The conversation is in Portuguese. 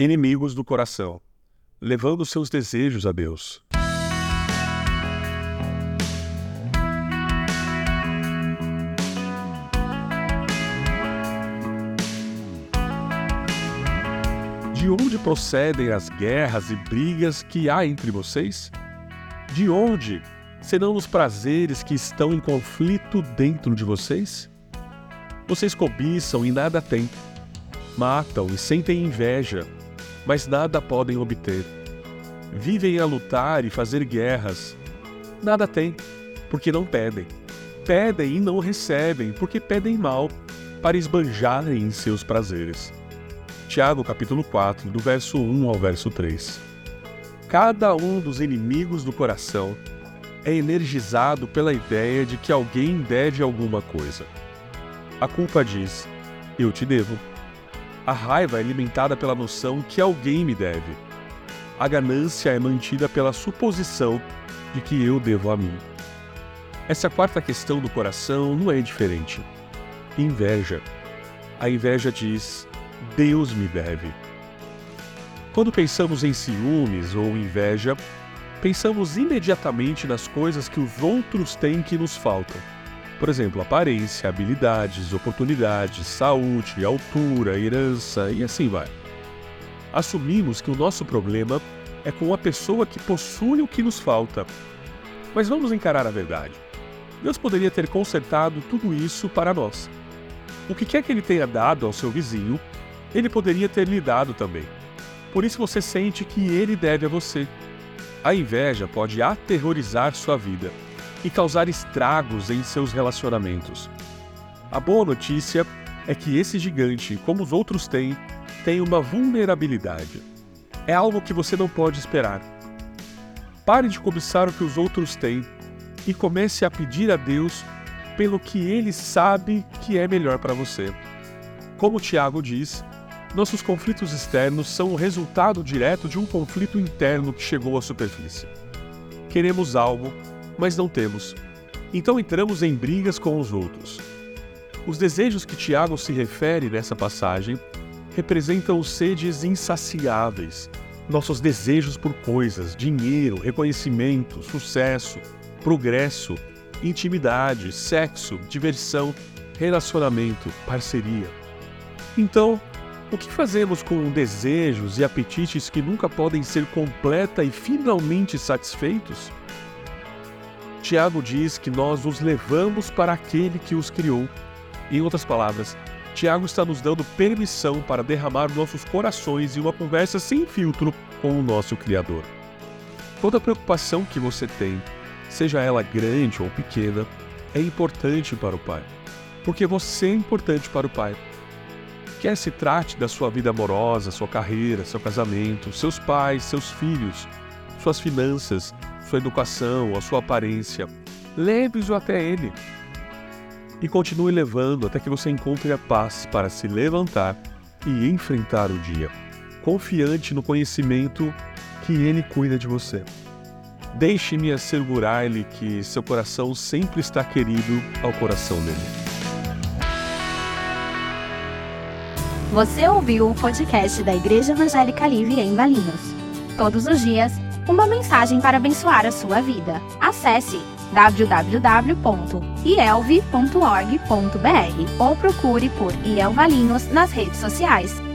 inimigos do coração, levando seus desejos a Deus. De onde procedem as guerras e brigas que há entre vocês? De onde serão os prazeres que estão em conflito dentro de vocês? Vocês cobiçam e nada têm, matam e sentem inveja, mas nada podem obter. Vivem a lutar e fazer guerras. Nada têm, porque não pedem. Pedem e não recebem, porque pedem mal, para esbanjarem em seus prazeres. Tiago capítulo 4, do verso 1 ao verso 3. Cada um dos inimigos do coração é energizado pela ideia de que alguém deve alguma coisa. A culpa diz: Eu te devo. A raiva é alimentada pela noção que alguém me deve. A ganância é mantida pela suposição de que eu devo a mim. Essa quarta questão do coração não é diferente. Inveja. A inveja diz: Deus me deve. Quando pensamos em ciúmes ou inveja, pensamos imediatamente nas coisas que os outros têm que nos faltam. Por exemplo, aparência, habilidades, oportunidades, saúde, altura, herança e assim vai. Assumimos que o nosso problema é com a pessoa que possui o que nos falta. Mas vamos encarar a verdade. Deus poderia ter consertado tudo isso para nós. O que quer que ele tenha dado ao seu vizinho, ele poderia ter lhe dado também. Por isso você sente que ele deve a você. A inveja pode aterrorizar sua vida e causar estragos em seus relacionamentos. A boa notícia é que esse gigante, como os outros têm, tem uma vulnerabilidade. É algo que você não pode esperar. Pare de cobiçar o que os outros têm e comece a pedir a Deus pelo que ele sabe que é melhor para você. Como Tiago diz, nossos conflitos externos são o resultado direto de um conflito interno que chegou à superfície. Queremos algo mas não temos. Então entramos em brigas com os outros. Os desejos que Tiago se refere nessa passagem representam sedes insaciáveis, nossos desejos por coisas, dinheiro, reconhecimento, sucesso, progresso, intimidade, sexo, diversão, relacionamento, parceria. Então, o que fazemos com desejos e apetites que nunca podem ser completa e finalmente satisfeitos? Tiago diz que nós os levamos para aquele que os criou. Em outras palavras, Tiago está nos dando permissão para derramar nossos corações em uma conversa sem filtro com o nosso Criador. Toda preocupação que você tem, seja ela grande ou pequena, é importante para o Pai, porque você é importante para o Pai. Quer se trate da sua vida amorosa, sua carreira, seu casamento, seus pais, seus filhos, suas finanças, sua educação, a sua aparência. Leve-os até Ele. E continue levando até que você encontre a paz para se levantar e enfrentar o dia, confiante no conhecimento que Ele cuida de você. Deixe-me assegurar-lhe que seu coração sempre está querido ao coração dele. Você ouviu o podcast da Igreja Evangélica Livre em Valinhos. Todos os dias, uma mensagem para abençoar a sua vida. Acesse www.ielve.org.br ou procure por IEL Valinhos nas redes sociais.